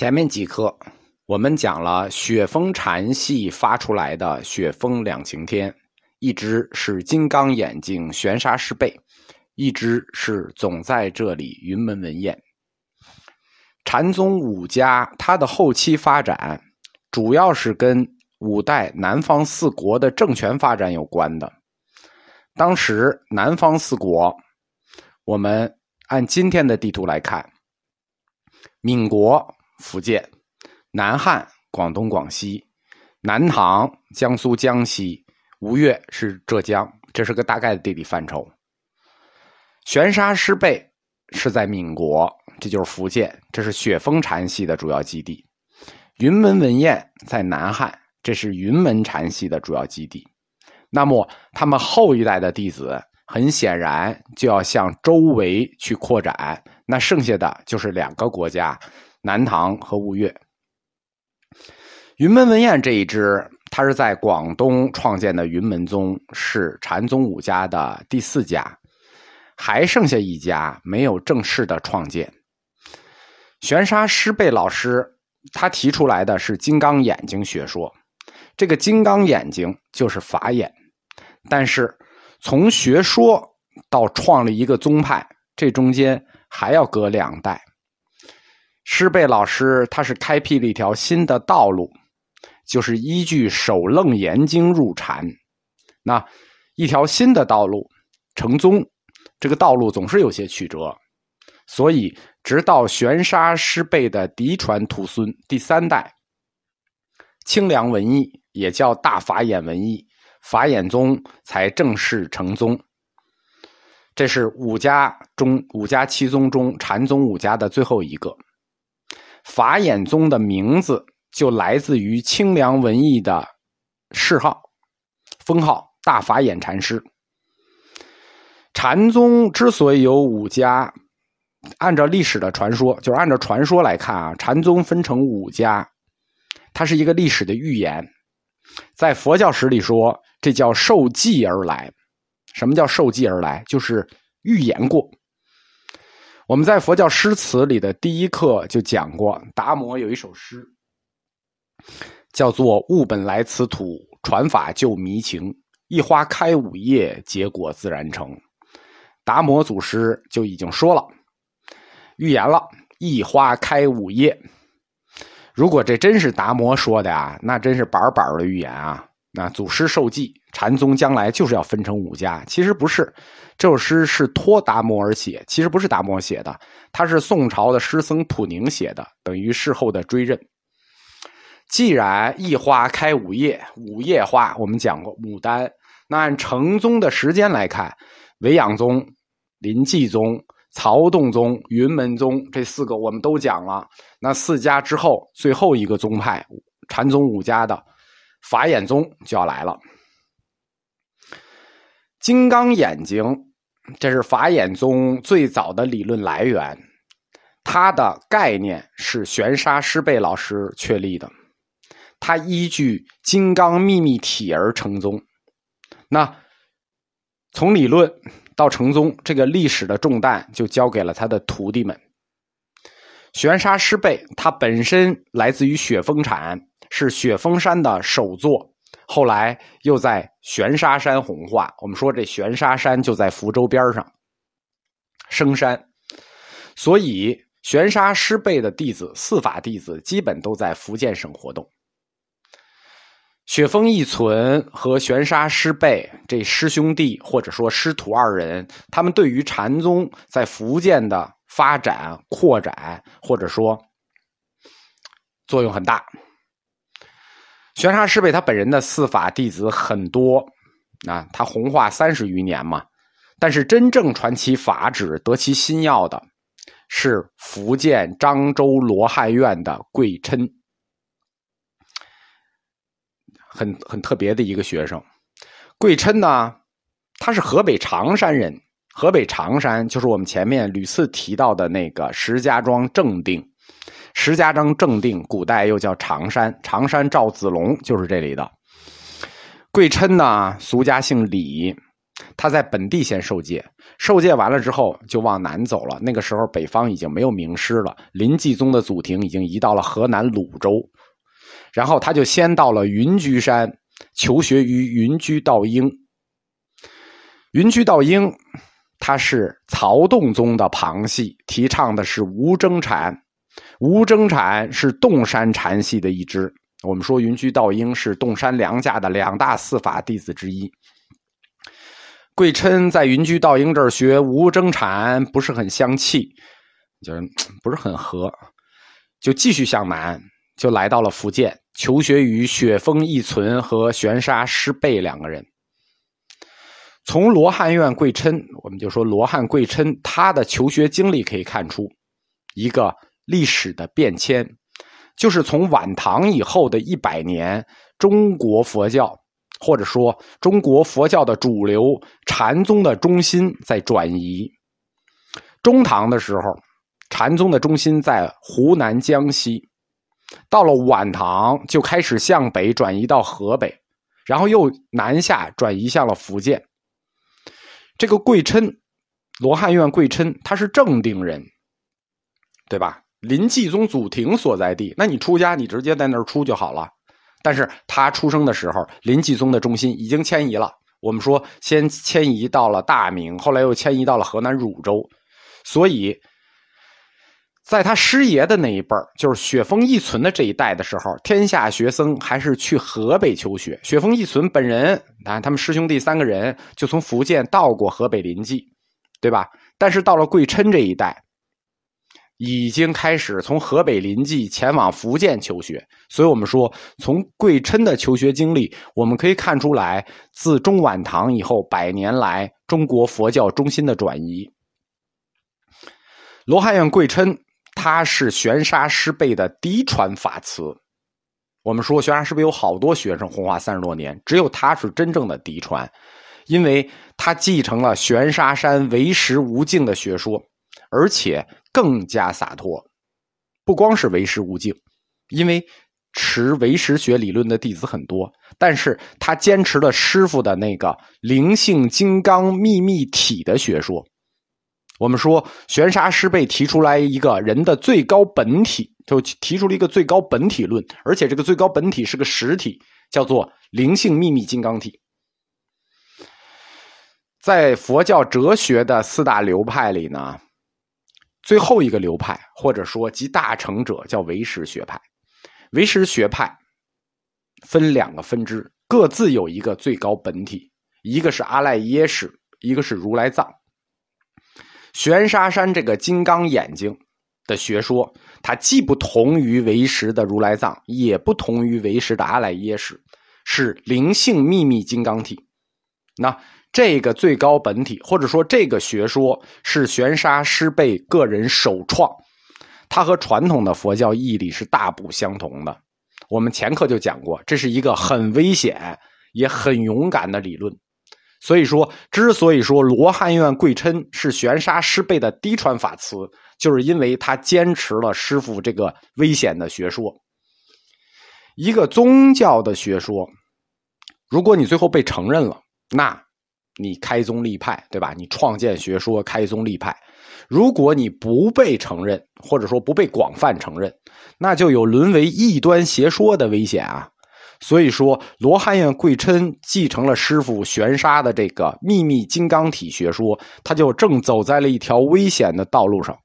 前面几课我们讲了雪峰禅系发出来的雪峰两晴天，一只是金刚眼睛玄沙师贝，一只是总在这里云门文彦。禅宗五家它的后期发展，主要是跟五代南方四国的政权发展有关的。当时南方四国，我们按今天的地图来看，闽国。福建、南汉、广东、广西、南唐、江苏、江西、吴越是浙江，这是个大概的地理范畴。玄沙师贝是在闽国，这就是福建，这是雪峰禅系的主要基地。云门文彦在南汉，这是云门禅系的主要基地。那么他们后一代的弟子，很显然就要向周围去扩展，那剩下的就是两个国家。南唐和吴越，云门文彦这一支，他是在广东创建的云门宗，是禅宗五家的第四家，还剩下一家没有正式的创建。玄沙师贝老师他提出来的是金刚眼睛学说，这个金刚眼睛就是法眼，但是从学说到创立一个宗派，这中间还要隔两代。师贝老师，他是开辟了一条新的道路，就是依据《首楞严经》入禅。那一条新的道路成宗，这个道路总是有些曲折，所以直到玄沙师贝的嫡传徒孙第三代清凉文艺，也叫大法眼文艺，法眼宗才正式成宗。这是五家中五家七宗中禅宗五家的最后一个。法眼宗的名字就来自于清凉文艺的谥号、封号“大法眼禅师”。禅宗之所以有五家，按照历史的传说，就是按照传说来看啊，禅宗分成五家，它是一个历史的预言。在佛教史里说，这叫受记而来。什么叫受记而来？就是预言过。我们在佛教诗词里的第一课就讲过，达摩有一首诗，叫做“物本来此土，传法救迷情。一花开五叶，结果自然成。”达摩祖师就已经说了，预言了“一花开五叶”。如果这真是达摩说的啊，那真是板板的预言啊！那祖师受记，禅宗将来就是要分成五家。其实不是，这首诗是托达摩而写，其实不是达摩写的，他是宋朝的诗僧普宁写的，等于事后的追认。既然一花开五叶，五叶花我们讲过牡丹，那按成宗的时间来看，维养宗、临济宗、曹洞宗、云门宗这四个我们都讲了。那四家之后，最后一个宗派禅宗五家的。法眼宗就要来了，金刚眼睛，这是法眼宗最早的理论来源，它的概念是玄沙师贝老师确立的，他依据金刚秘密体而成宗。那从理论到成宗，这个历史的重担就交给了他的徒弟们。玄沙师贝，他本身来自于雪峰禅。是雪峰山的首座，后来又在玄沙山红化。我们说这玄沙山就在福州边上，生山，所以玄沙师辈的弟子、四法弟子基本都在福建省活动。雪峰一存和玄沙师辈这师兄弟或者说师徒二人，他们对于禅宗在福建的发展、扩展，或者说作用很大。玄沙师贝他本人的四法弟子很多，啊，他弘化三十余年嘛，但是真正传其法旨、得其心要的，是福建漳州罗汉院的贵琛，很很特别的一个学生。贵琛呢，他是河北常山人，河北常山就是我们前面屡次提到的那个石家庄正定。石家庄正定，古代又叫常山。常山赵子龙就是这里的。贵琛呢，俗家姓李，他在本地先受戒，受戒完了之后就往南走了。那个时候北方已经没有名师了，临济宗的祖庭已经移到了河南鲁州，然后他就先到了云居山求学于云居道英。云居道英他是曹洞宗的旁系，提倡的是无争禅。无争产是洞山禅系的一支。我们说云居道英是洞山良家的两大四法弟子之一。贵琛在云居道英这儿学无争产不是很相契，就是不是很合，就继续向南，就来到了福建，求学于雪峰义存和玄沙师贝两个人。从罗汉院贵琛，我们就说罗汉贵琛他的求学经历可以看出一个历史的变迁，就是从晚唐以后的一百年，中国佛教。或者说，中国佛教的主流禅宗的中心在转移。中唐的时候，禅宗的中心在湖南、江西；到了晚唐，就开始向北转移到河北，然后又南下转移向了福建。这个贵琛，罗汉院贵琛，他是正定人，对吧？林继宗祖庭所在地，那你出家，你直接在那儿出就好了。但是他出生的时候，林继宗的中心已经迁移了。我们说，先迁移到了大明，后来又迁移到了河南汝州。所以，在他师爷的那一辈儿，就是雪峰义存的这一代的时候，天下学僧还是去河北求学。雪峰义存本人，啊，他们师兄弟三个人就从福建到过河北临济，对吧？但是到了贵琛这一代。已经开始从河北临济前往福建求学，所以我们说，从贵琛的求学经历，我们可以看出来，自中晚唐以后百年来中国佛教中心的转移。罗汉院贵琛，他是玄沙师辈的嫡传法慈。我们说，玄沙师辈有好多学生，弘化三十多年，只有他是真正的嫡传，因为他继承了玄沙山唯识无境的学说，而且。更加洒脱，不光是唯识无境，因为持唯识学理论的弟子很多，但是他坚持了师傅的那个灵性金刚秘密体的学说。我们说玄沙师辈提出来一个人的最高本体，就提出了一个最高本体论，而且这个最高本体是个实体，叫做灵性秘密金刚体。在佛教哲学的四大流派里呢。最后一个流派，或者说集大成者，叫唯识学派。唯识学派分两个分支，各自有一个最高本体，一个是阿赖耶识，一个是如来藏。玄沙山这个金刚眼睛的学说，它既不同于唯识的如来藏，也不同于唯识的阿赖耶识，是灵性秘密金刚体。那。这个最高本体，或者说这个学说，是玄沙师辈个人首创，它和传统的佛教义理是大不相同的。我们前课就讲过，这是一个很危险也很勇敢的理论。所以说，之所以说罗汉院贵琛是玄沙师辈的嫡传法慈，就是因为他坚持了师傅这个危险的学说。一个宗教的学说，如果你最后被承认了，那。你开宗立派，对吧？你创建学说，开宗立派。如果你不被承认，或者说不被广泛承认，那就有沦为异端邪说的危险啊！所以说，罗汉院贵琛继承了师傅玄沙的这个秘密金刚体学说，他就正走在了一条危险的道路上。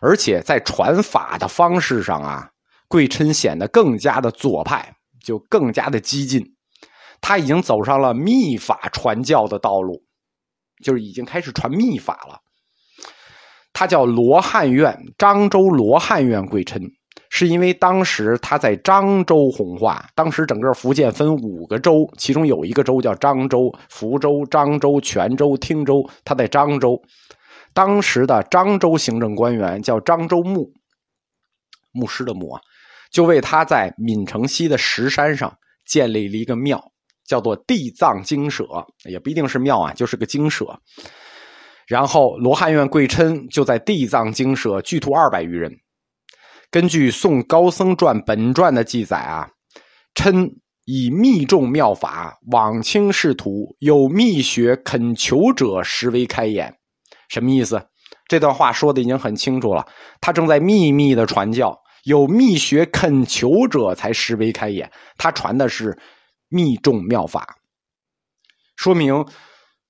而且在传法的方式上啊，贵琛显得更加的左派，就更加的激进。他已经走上了秘法传教的道路，就是已经开始传秘法了。他叫罗汉院，漳州罗汉院贵琛，是因为当时他在漳州弘化。当时整个福建分五个州，其中有一个州叫漳州，福州、漳州、泉州、汀州。他在漳州，当时的漳州行政官员叫漳州牧，牧师的牧啊，就为他在闽城西的石山上建立了一个庙。叫做地藏精舍，也不一定是庙啊，就是个精舍。然后罗汉院贵琛就在地藏精舍聚徒二百余人。根据《宋高僧传》本传的记载啊，琛以密众妙法，往清仕途，有密学恳求者，实为开眼。什么意思？这段话说的已经很清楚了。他正在秘密的传教，有密学恳求者才实为开眼。他传的是密众妙法，说明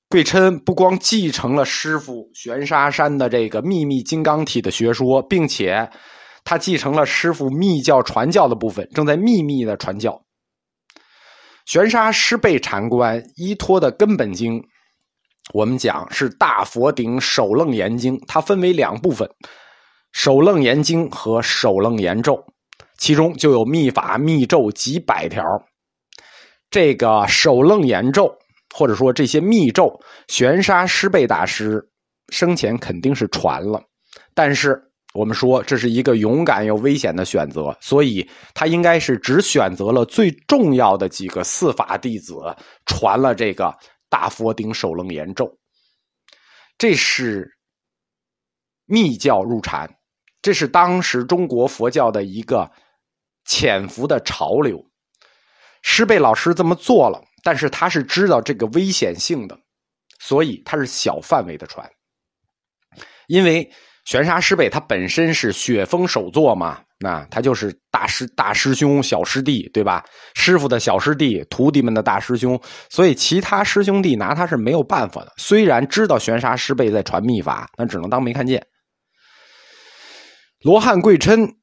贵琛不光继承了师傅玄沙山的这个秘密金刚体的学说，并且他继承了师傅密教传教的部分，正在秘密的传教。玄沙师辈禅观依托的根本经，我们讲是大佛顶首楞严经，它分为两部分：首楞严经和首楞严咒，其中就有密法密咒几百条。这个首楞严咒，或者说这些密咒，玄沙师备大师生前肯定是传了，但是。我们说这是一个勇敢又危险的选择，所以他应该是只选择了最重要的几个四法弟子传了这个大佛顶首楞严咒。这是密教入禅，这是当时中国佛教的一个潜伏的潮流。师贝老师这么做了，但是他是知道这个危险性的，所以他是小范围的传，因为。玄沙师辈他本身是雪峰首座嘛，那他就是大师大师兄小师弟对吧？师傅的小师弟，徒弟们的大师兄，所以其他师兄弟拿他是没有办法的。虽然知道玄沙师辈在传秘法，但只能当没看见。罗汉贵琛，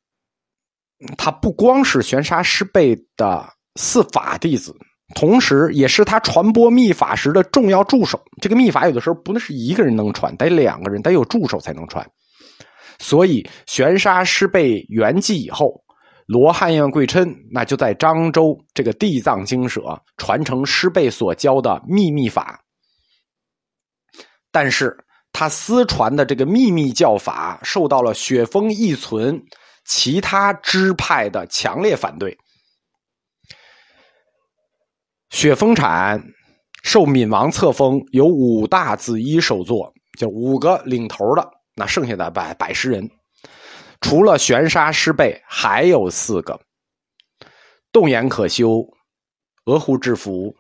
他不光是玄沙师辈的四法弟子，同时也是他传播秘法时的重要助手。这个秘法有的时候不能是一个人能传，得两个人，得有助手才能传。所以，玄沙师被圆寂以后，罗汉院贵琛那就在漳州这个地藏经舍传承师辈所教的秘密法。但是他私传的这个秘密教法受到了雪峰一存其他支派的强烈反对。雪峰禅受闵王册封，有五大子一首座，就五个领头的。那剩下的百百十人，除了玄沙师辈，还有四个：洞眼可修、鹅湖智福、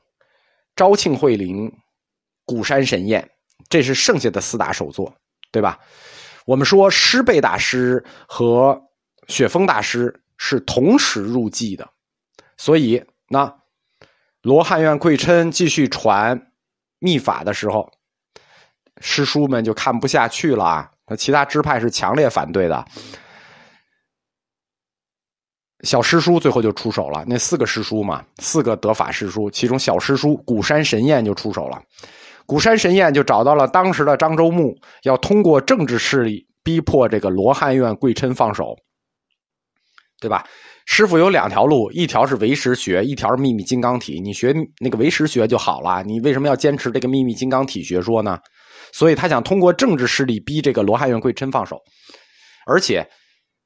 昭庆慧灵、古山神宴，这是剩下的四大首座，对吧？我们说师辈大师和雪峰大师是同时入寂的，所以那罗汉院贵琛继续传秘法的时候，师叔们就看不下去了啊。那其他支派是强烈反对的，小师叔最后就出手了。那四个师叔嘛，四个得法师叔，其中小师叔古山神验就出手了。古山神验就找到了当时的漳州牧，要通过政治势力逼迫这个罗汉院贵琛放手，对吧？师傅有两条路，一条是唯识学，一条是秘密金刚体。你学那个唯识学就好了，你为什么要坚持这个秘密金刚体学说呢？所以他想通过政治势力逼这个罗汉院贵琛放手，而且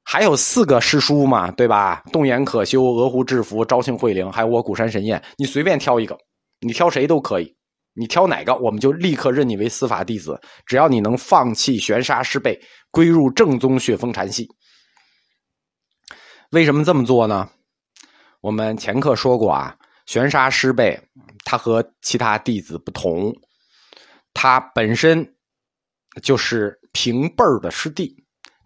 还有四个师叔嘛，对吧？洞眼可修、鹅湖智福、昭庆慧灵，还有我古山神宴，你随便挑一个，你挑谁都可以，你挑哪个，我们就立刻认你为司法弟子。只要你能放弃玄沙师辈，归入正宗血风禅系。为什么这么做呢？我们前课说过啊，玄沙师辈他和其他弟子不同。他本身就是平辈儿的师弟。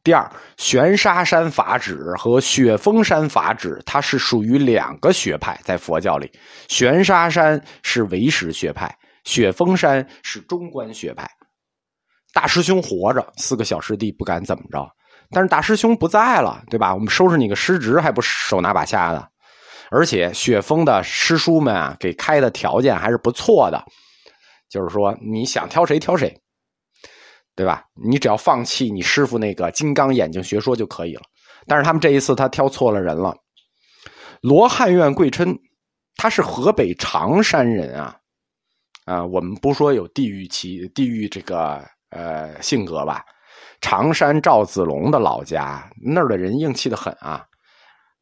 第二，玄沙山法旨和雪峰山法旨，它是属于两个学派，在佛教里，玄沙山是唯识学派，雪峰山是中观学派。大师兄活着，四个小师弟不敢怎么着，但是大师兄不在了，对吧？我们收拾你个师侄，还不手拿把掐的？而且雪峰的师叔们啊，给开的条件还是不错的。就是说，你想挑谁挑谁，对吧？你只要放弃你师傅那个金刚眼睛学说就可以了。但是他们这一次他挑错了人了。罗汉院贵琛，他是河北常山人啊，啊，我们不说有地域其地域这个呃性格吧。常山赵子龙的老家那儿的人硬气的很啊，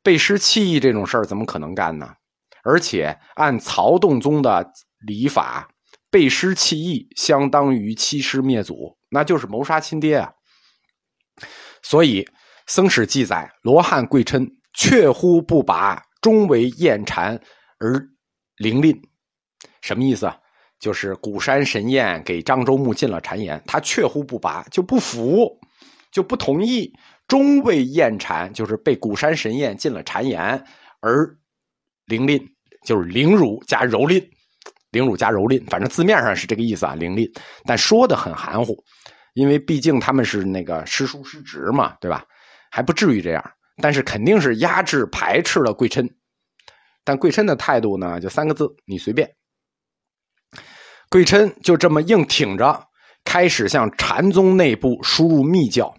背师弃义这种事儿怎么可能干呢？而且按曹洞宗的礼法。背师弃义，相当于欺师灭祖，那就是谋杀亲爹啊！所以僧史记载，罗汉贵琛确乎不拔，终为厌禅而凌吝，什么意思啊？就是古山神彦给张周穆进了谗言，他确乎不拔，就不服，就不同意，终未厌谗，就是被古山神彦进了谗言而凌吝，就是凌辱加蹂躏，凌辱加蹂躏，反正字面上是这个意思啊，凌吝，但说的很含糊，因为毕竟他们是那个师叔师侄嘛，对吧？还不至于这样，但是肯定是压制排斥了贵琛，但贵琛的态度呢，就三个字：你随便。贵琛就这么硬挺着，开始向禅宗内部输入密教。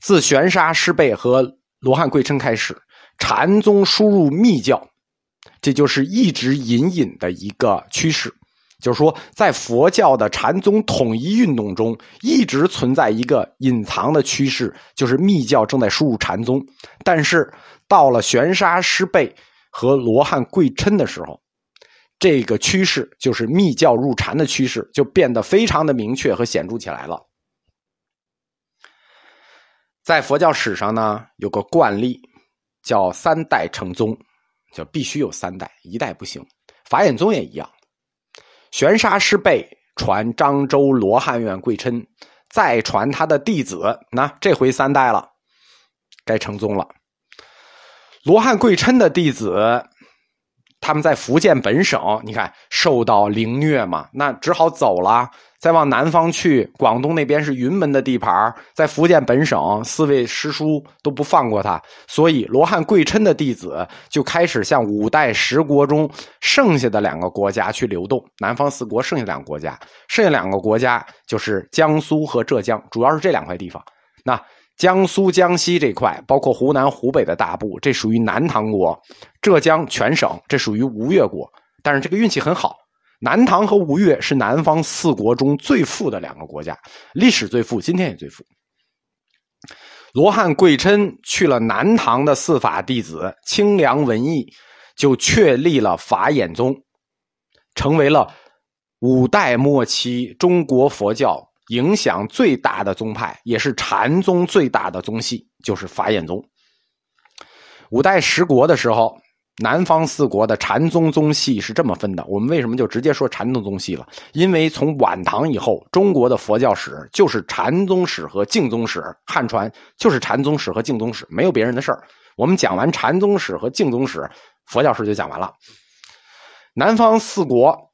自玄沙师备和罗汉贵琛开始，禅宗输入密教，这就是一直隐隐的一个趋势。就是说，在佛教的禅宗统一运动中，一直存在一个隐藏的趋势，就是密教正在输入禅宗。但是到了玄沙师备和罗汉贵琛的时候。这个趋势就是密教入禅的趋势，就变得非常的明确和显著起来了。在佛教史上呢，有个惯例，叫三代成宗，就必须有三代，一代不行。法眼宗也一样，玄沙师备传漳州罗汉院贵琛，再传他的弟子，那这回三代了，该成宗了。罗汉贵琛的弟子。他们在福建本省，你看受到凌虐嘛，那只好走了。再往南方去，广东那边是云门的地盘在福建本省，四位师叔都不放过他，所以罗汉贵琛的弟子就开始向五代十国中剩下的两个国家去流动。南方四国剩下两个国家，剩下两个国家就是江苏和浙江，主要是这两块地方。那。江苏、江西这块，包括湖南、湖北的大部，这属于南唐国；浙江全省，这属于吴越国。但是这个运气很好，南唐和吴越是南方四国中最富的两个国家，历史最富，今天也最富。罗汉贵琛去了南唐的四法弟子清凉文艺，就确立了法眼宗，成为了五代末期中国佛教。影响最大的宗派，也是禅宗最大的宗系，就是法眼宗。五代十国的时候，南方四国的禅宗宗系是这么分的。我们为什么就直接说禅宗宗系了？因为从晚唐以后，中国的佛教史就是禅宗史和净宗史，汉传就是禅宗史和净宗史，没有别人的事儿。我们讲完禅宗史和净宗史，佛教史就讲完了。南方四国。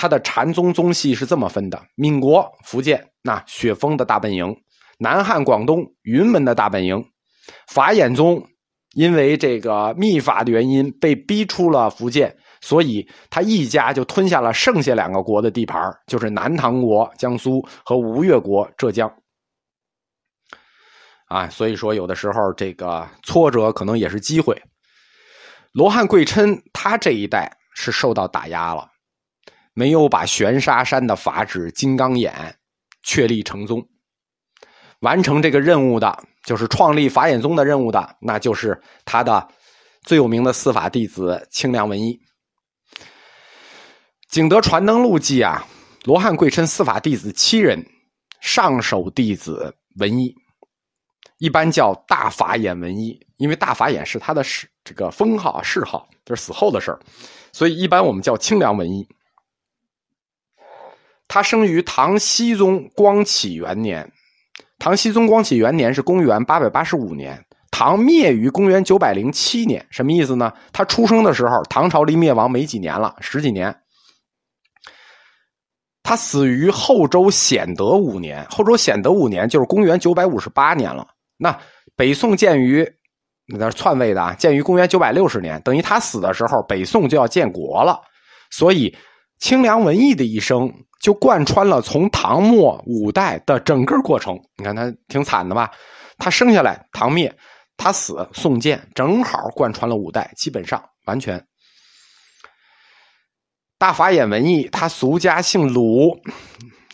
它的禅宗宗系是这么分的：闽国、福建那雪峰的大本营，南汉、广东云门的大本营。法眼宗因为这个秘法的原因被逼出了福建，所以他一家就吞下了剩下两个国的地盘，就是南唐国江苏和吴越国浙江。啊，所以说有的时候这个挫折可能也是机会。罗汉贵琛他这一代是受到打压了。没有把玄沙山的法旨金刚眼确立成宗，完成这个任务的，就是创立法眼宗的任务的，那就是他的最有名的四法弟子清凉文一。《景德传灯录》记啊，罗汉贵称四法弟子七人，上首弟子文一，一般叫大法眼文一，因为大法眼是他的谥这个封号谥号，就是死后的事，所以一般我们叫清凉文一。他生于唐僖宗光启元年，唐僖宗光启元年是公元八百八十五年，唐灭于公元九百零七年，什么意思呢？他出生的时候，唐朝离灭亡没几年了，十几年。他死于后周显德五年，后周显德五年就是公元九百五十八年了。那北宋建于那是篡位的啊，建于公元九百六十年，等于他死的时候，北宋就要建国了，所以清凉文艺的一生。就贯穿了从唐末五代的整个过程，你看他挺惨的吧？他生下来唐灭，他死宋建，正好贯穿了五代，基本上完全。大法眼文艺，他俗家姓鲁，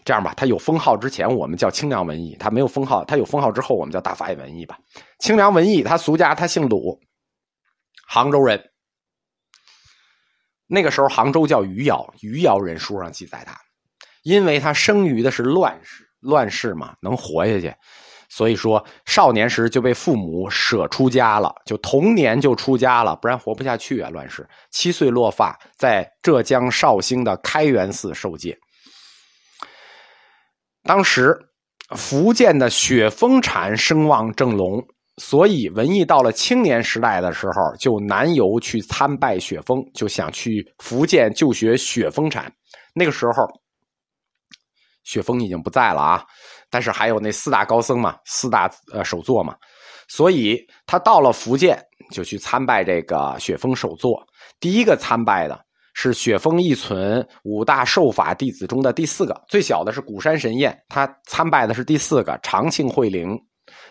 这样吧，他有封号之前我们叫清凉文艺，他没有封号，他有封号之后我们叫大法眼文艺吧。清凉文艺，他俗家他姓鲁，杭州人。那个时候杭州叫余姚，余姚人书上记载他。因为他生于的是乱世，乱世嘛，能活下去，所以说少年时就被父母舍出家了，就童年就出家了，不然活不下去啊！乱世七岁落发，在浙江绍兴的开元寺受戒。当时福建的雪峰禅声望正隆，所以文艺到了青年时代的时候，就南游去参拜雪峰，就想去福建就学雪峰禅。那个时候，雪峰已经不在了啊，但是还有那四大高僧嘛，四大呃首座嘛，所以他到了福建就去参拜这个雪峰首座。第一个参拜的。是雪峰一存五大受法弟子中的第四个，最小的是古山神彦，他参拜的是第四个长庆慧灵。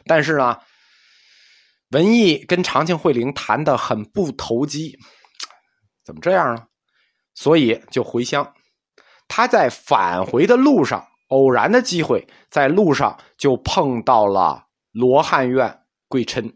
但是呢，文艺跟长庆慧灵谈的很不投机，怎么这样呢？所以就回乡。他在返回的路上，偶然的机会，在路上就碰到了罗汉院贵琛。